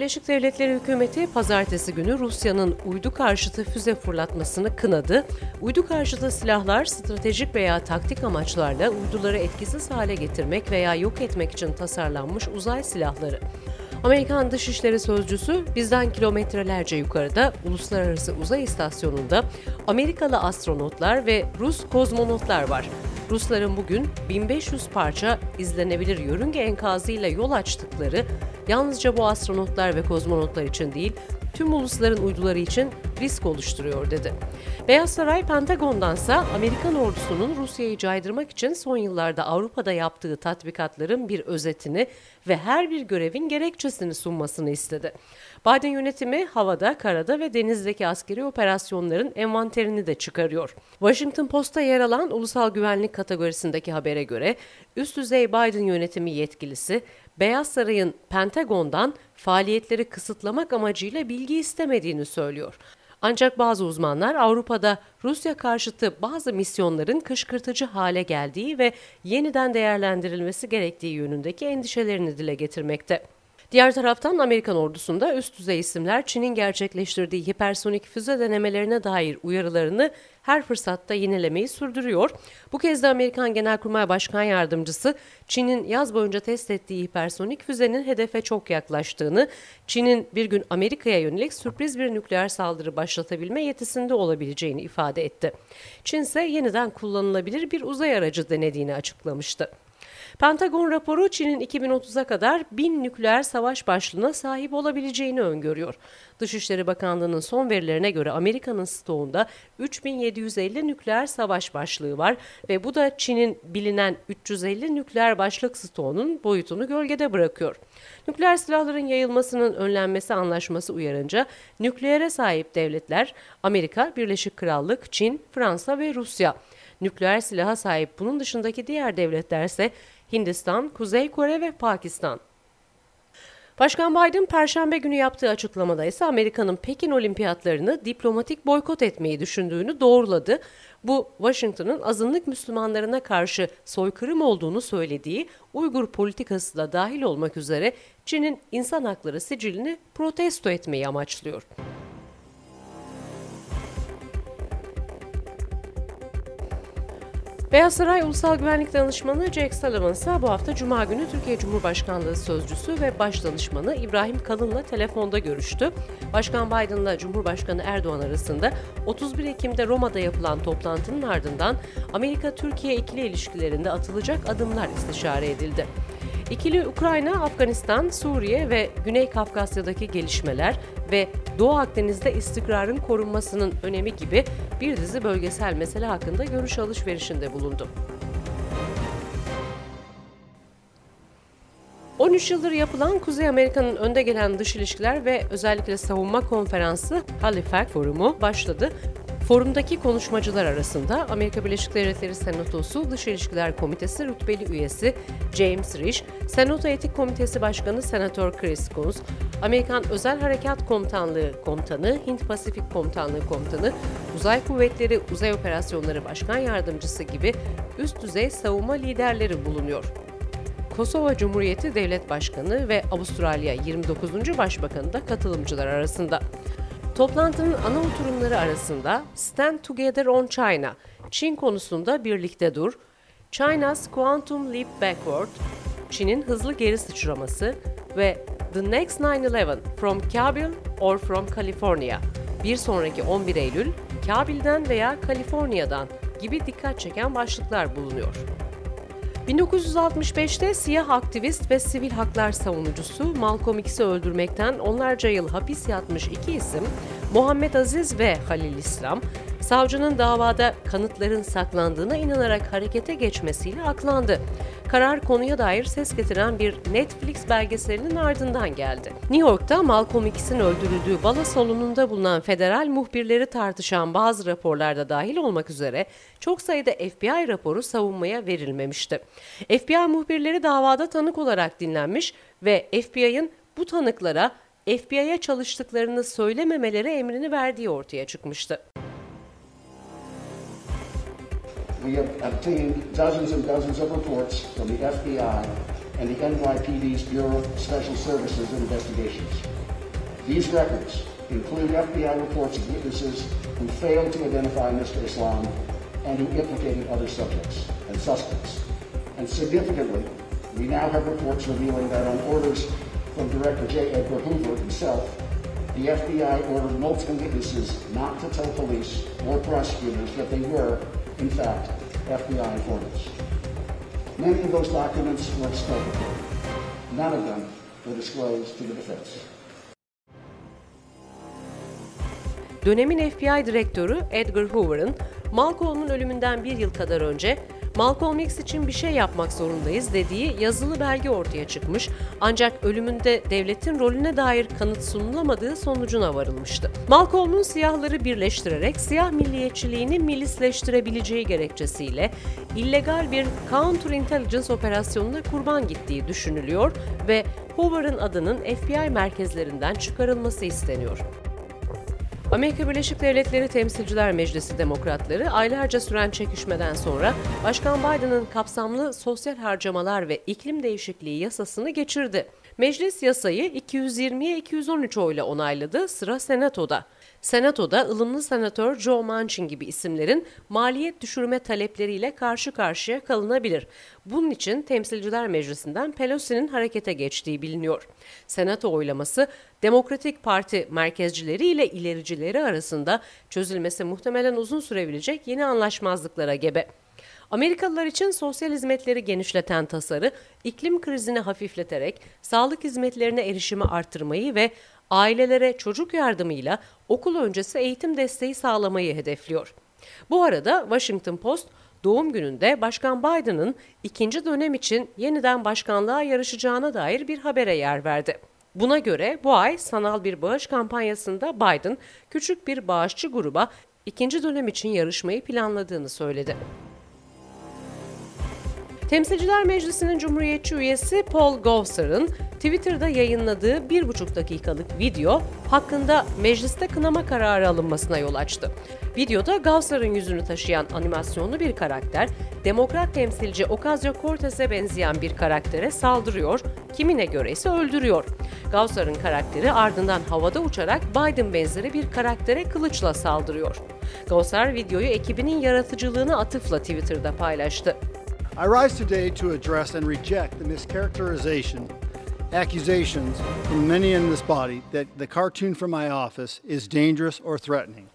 Birleşik Devletleri hükümeti pazartesi günü Rusya'nın uydu karşıtı füze fırlatmasını kınadı. Uydu karşıtı silahlar stratejik veya taktik amaçlarla uyduları etkisiz hale getirmek veya yok etmek için tasarlanmış uzay silahları. Amerikan Dışişleri Sözcüsü bizden kilometrelerce yukarıda Uluslararası Uzay İstasyonu'nda Amerikalı astronotlar ve Rus kozmonotlar var. Rusların bugün 1500 parça izlenebilir yörünge enkazıyla yol açtıkları yalnızca bu astronotlar ve kozmonotlar için değil, tüm ulusların uyduları için risk oluşturuyor dedi. Beyaz Saray Pentagon'dansa Amerikan ordusunun Rusya'yı caydırmak için son yıllarda Avrupa'da yaptığı tatbikatların bir özetini ve her bir görevin gerekçesini sunmasını istedi. Biden yönetimi havada, karada ve denizdeki askeri operasyonların envanterini de çıkarıyor. Washington Post'ta yer alan ulusal güvenlik kategorisindeki habere göre üst düzey Biden yönetimi yetkilisi Beyaz Saray'ın Pentagon'dan faaliyetleri kısıtlamak amacıyla bilgi istemediğini söylüyor. Ancak bazı uzmanlar Avrupa'da Rusya karşıtı bazı misyonların kışkırtıcı hale geldiği ve yeniden değerlendirilmesi gerektiği yönündeki endişelerini dile getirmekte. Diğer taraftan Amerikan ordusunda üst düzey isimler Çin'in gerçekleştirdiği hipersonik füze denemelerine dair uyarılarını her fırsatta yenilemeyi sürdürüyor. Bu kez de Amerikan Genelkurmay Başkan Yardımcısı Çin'in yaz boyunca test ettiği hipersonik füzenin hedefe çok yaklaştığını, Çin'in bir gün Amerika'ya yönelik sürpriz bir nükleer saldırı başlatabilme yetisinde olabileceğini ifade etti. Çin ise yeniden kullanılabilir bir uzay aracı denediğini açıklamıştı. Pentagon raporu Çin'in 2030'a kadar bin nükleer savaş başlığına sahip olabileceğini öngörüyor. Dışişleri Bakanlığı'nın son verilerine göre Amerika'nın stoğunda 3750 nükleer savaş başlığı var ve bu da Çin'in bilinen 350 nükleer başlık stoğunun boyutunu gölgede bırakıyor. Nükleer silahların yayılmasının önlenmesi anlaşması uyarınca nükleere sahip devletler Amerika, Birleşik Krallık, Çin, Fransa ve Rusya. Nükleer silaha sahip bunun dışındaki diğer devletler ise Hindistan, Kuzey Kore ve Pakistan. Başkan Biden Perşembe günü yaptığı açıklamada ise Amerika'nın Pekin olimpiyatlarını diplomatik boykot etmeyi düşündüğünü doğruladı. Bu Washington'ın azınlık Müslümanlarına karşı soykırım olduğunu söylediği Uygur politikası da dahil olmak üzere Çin'in insan hakları sicilini protesto etmeyi amaçlıyor. Beyaz Saray Ulusal Güvenlik Danışmanı Jake Sullivan ise bu hafta Cuma günü Türkiye Cumhurbaşkanlığı Sözcüsü ve Başdanışmanı İbrahim Kalın'la telefonda görüştü. Başkan Biden'la Cumhurbaşkanı Erdoğan arasında 31 Ekim'de Roma'da yapılan toplantının ardından Amerika-Türkiye ikili ilişkilerinde atılacak adımlar istişare edildi. İkili Ukrayna, Afganistan, Suriye ve Güney Kafkasya'daki gelişmeler ve Doğu Akdeniz'de istikrarın korunmasının önemi gibi bir dizi bölgesel mesele hakkında görüş alışverişinde bulundu. 13 yıldır yapılan Kuzey Amerika'nın önde gelen dış ilişkiler ve özellikle savunma konferansı Halifax Forumu başladı. Forumdaki konuşmacılar arasında Amerika Birleşik Devletleri Senatosu Dış İlişkiler Komitesi rütbeli üyesi James Risch, Senato Etik Komitesi Başkanı Senatör Chris Coons, Amerikan Özel Harekat Komutanlığı Komutanı, Hint Pasifik Komutanlığı Komutanı, Uzay Kuvvetleri Uzay Operasyonları Başkan Yardımcısı gibi üst düzey savunma liderleri bulunuyor. Kosova Cumhuriyeti Devlet Başkanı ve Avustralya 29. Başbakanı da katılımcılar arasında. Toplantının ana oturumları arasında Stand Together on China, Çin konusunda birlikte dur, China's Quantum Leap Backward, Çin'in hızlı geri sıçraması ve The Next 9-11 From Kabil or From California, bir sonraki 11 Eylül, Kabil'den veya Kaliforniya'dan gibi dikkat çeken başlıklar bulunuyor. 1965'te siyah aktivist ve sivil haklar savunucusu Malcolm X'i öldürmekten onlarca yıl hapis yatmış iki isim Muhammed Aziz ve Halil İslam, savcının davada kanıtların saklandığına inanarak harekete geçmesiyle aklandı. Karar konuya dair ses getiren bir Netflix belgeselinin ardından geldi. New York'ta Malcolm X'in öldürüldüğü balo salonunda bulunan federal muhbirleri tartışan bazı raporlarda dahil olmak üzere çok sayıda FBI raporu savunmaya verilmemişti. FBI muhbirleri davada tanık olarak dinlenmiş ve FBI'ın bu tanıklara FBI'ye çalıştıklarını söylememeleri emrini verdiği ortaya çıkmıştı. We have obtained dozens and dozens of reports from the FBI and the NYPD's Bureau of Special Services Investigations. These records include FBI reports of witnesses who failed to identify Mr. Islam and who implicated other subjects and suspects. And significantly, we now have reports revealing that on orders from Director J. Edgar Hoover himself, the FBI ordered multiple witnesses not to tell police or prosecutors that they were, in fact, FBI informants. Many of those documents were exculpatory. None of them were disclosed to the defense. Dönemin FBI direktörü Edgar Hoover'ın Malcolm'un ölümünden bir yıl kadar önce Malcolm X için bir şey yapmak zorundayız dediği yazılı belge ortaya çıkmış ancak ölümünde devletin rolüne dair kanıt sunulamadığı sonucuna varılmıştı. Malcolm'un siyahları birleştirerek siyah milliyetçiliğini milisleştirebileceği gerekçesiyle illegal bir counterintelligence operasyonuna kurban gittiği düşünülüyor ve Hoover'ın adının FBI merkezlerinden çıkarılması isteniyor. Amerika Birleşik Devletleri Temsilciler Meclisi Demokratları aylarca süren çekişmeden sonra Başkan Biden'ın kapsamlı sosyal harcamalar ve iklim değişikliği yasasını geçirdi. Meclis yasayı 220'ye 213 oyla onayladı, sıra Senato'da. Senato'da ılımlı senatör Joe Manchin gibi isimlerin maliyet düşürme talepleriyle karşı karşıya kalınabilir. Bunun için Temsilciler Meclisi'nden Pelosi'nin harekete geçtiği biliniyor. Senato oylaması Demokratik Parti merkezcileri ile ilericileri arasında çözülmesi muhtemelen uzun sürebilecek yeni anlaşmazlıklara gebe. Amerikalılar için sosyal hizmetleri genişleten tasarı, iklim krizini hafifleterek sağlık hizmetlerine erişimi artırmayı ve ailelere çocuk yardımıyla okul öncesi eğitim desteği sağlamayı hedefliyor. Bu arada Washington Post doğum gününde Başkan Biden'ın ikinci dönem için yeniden başkanlığa yarışacağına dair bir habere yer verdi. Buna göre bu ay sanal bir bağış kampanyasında Biden küçük bir bağışçı gruba ikinci dönem için yarışmayı planladığını söyledi. Temsilciler Meclisi'nin Cumhuriyetçi üyesi Paul Gosar'ın Twitter'da yayınladığı bir buçuk dakikalık video hakkında mecliste kınama kararı alınmasına yol açtı. Videoda Gavsar'ın yüzünü taşıyan animasyonlu bir karakter, demokrat temsilci Ocasio-Cortez'e benzeyen bir karaktere saldırıyor, kimine göre ise öldürüyor. Gavsar'ın karakteri ardından havada uçarak Biden benzeri bir karaktere kılıçla saldırıyor. Gavsar videoyu ekibinin yaratıcılığını atıfla Twitter'da paylaştı. I rise today to address and reject the mischaracterization, accusations from many in this body that the cartoon from my office is dangerous or threatening.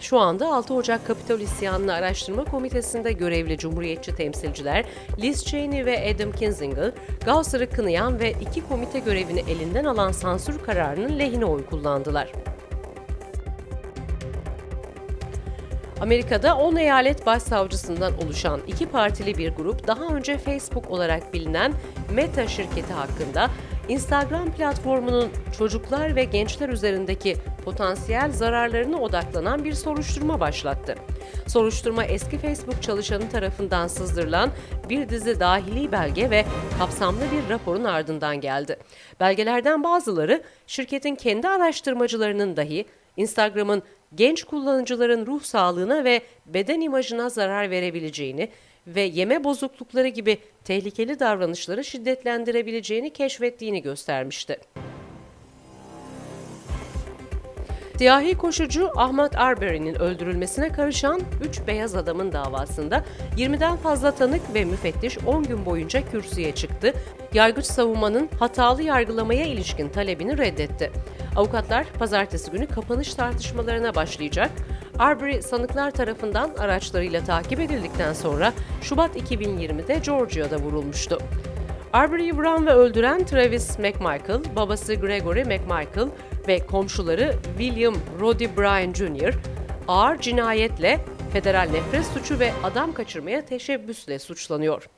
Şu anda 6 Ocak Kapitol İsyanı'nı araştırma komitesinde görevli Cumhuriyetçi temsilciler Liz Cheney ve Adam Kinzinger, Gauss'ı kınayan ve iki komite görevini elinden alan sansür kararının lehine oy kullandılar. Amerika'da 10 eyalet başsavcısından oluşan iki partili bir grup daha önce Facebook olarak bilinen Meta şirketi hakkında Instagram platformunun çocuklar ve gençler üzerindeki potansiyel zararlarına odaklanan bir soruşturma başlattı. Soruşturma eski Facebook çalışanı tarafından sızdırılan bir dizi dahili belge ve kapsamlı bir raporun ardından geldi. Belgelerden bazıları şirketin kendi araştırmacılarının dahi Instagram'ın genç kullanıcıların ruh sağlığına ve beden imajına zarar verebileceğini ve yeme bozuklukları gibi tehlikeli davranışları şiddetlendirebileceğini keşfettiğini göstermişti. Siyahi koşucu Ahmet Arbery'nin öldürülmesine karışan 3 beyaz adamın davasında 20'den fazla tanık ve müfettiş 10 gün boyunca kürsüye çıktı. Yargıç savunmanın hatalı yargılamaya ilişkin talebini reddetti. Avukatlar pazartesi günü kapanış tartışmalarına başlayacak. Arbery sanıklar tarafından araçlarıyla takip edildikten sonra Şubat 2020'de Georgia'da vurulmuştu. Arbery'i vuran ve öldüren Travis McMichael, babası Gregory McMichael ve komşuları William Roddy Bryan Jr. ağır cinayetle, federal nefret suçu ve adam kaçırmaya teşebbüsle suçlanıyor.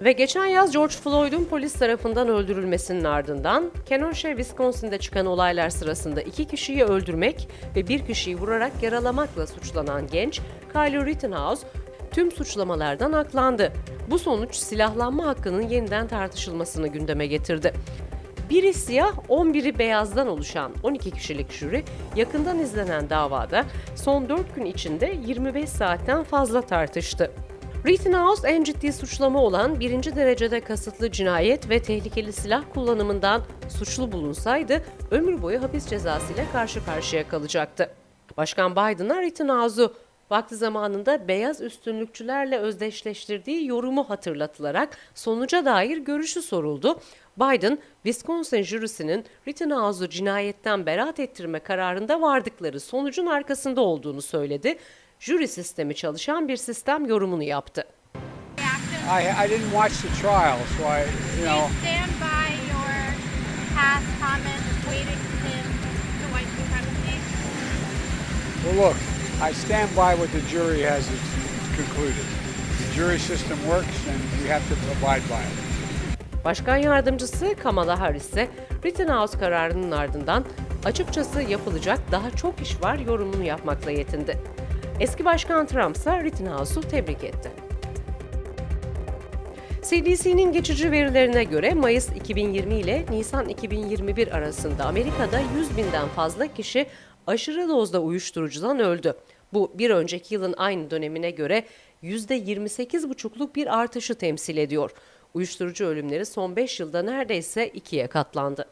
Ve geçen yaz George Floyd'un polis tarafından öldürülmesinin ardından Kenosha, Wisconsin'de çıkan olaylar sırasında iki kişiyi öldürmek ve bir kişiyi vurarak yaralamakla suçlanan genç Kyle Rittenhouse tüm suçlamalardan aklandı. Bu sonuç silahlanma hakkının yeniden tartışılmasını gündeme getirdi. Biri siyah, 11'i beyazdan oluşan 12 kişilik jüri yakından izlenen davada son 4 gün içinde 25 saatten fazla tartıştı. Rittenhouse en ciddi suçlama olan birinci derecede kasıtlı cinayet ve tehlikeli silah kullanımından suçlu bulunsaydı ömür boyu hapis cezası ile karşı karşıya kalacaktı. Başkan Biden'a Rittenhouse'u vakti zamanında beyaz üstünlükçülerle özdeşleştirdiği yorumu hatırlatılarak sonuca dair görüşü soruldu. Biden, Wisconsin jürisinin Rittenhouse'u cinayetten beraat ettirme kararında vardıkları sonucun arkasında olduğunu söyledi. Jüri sistemi çalışan bir sistem yorumunu yaptı. I, I didn't watch the trial, so I, you know. Do stand by your past comments equating him to white supremacy? Well, look, I stand by what the jury has concluded. The jury system works, and we have to abide by it. Başkan yardımcısı Kamala Harris ise Rittenhouse kararının ardından açıkçası yapılacak daha çok iş var yorumunu yapmakla yetindi. Eski Başkan Trump ise Rittenhouse'u tebrik etti. CDC'nin geçici verilerine göre Mayıs 2020 ile Nisan 2021 arasında Amerika'da 100 binden fazla kişi aşırı dozda uyuşturucudan öldü. Bu bir önceki yılın aynı dönemine göre %28,5'luk bir artışı temsil ediyor. Uyuşturucu ölümleri son 5 yılda neredeyse ikiye katlandı.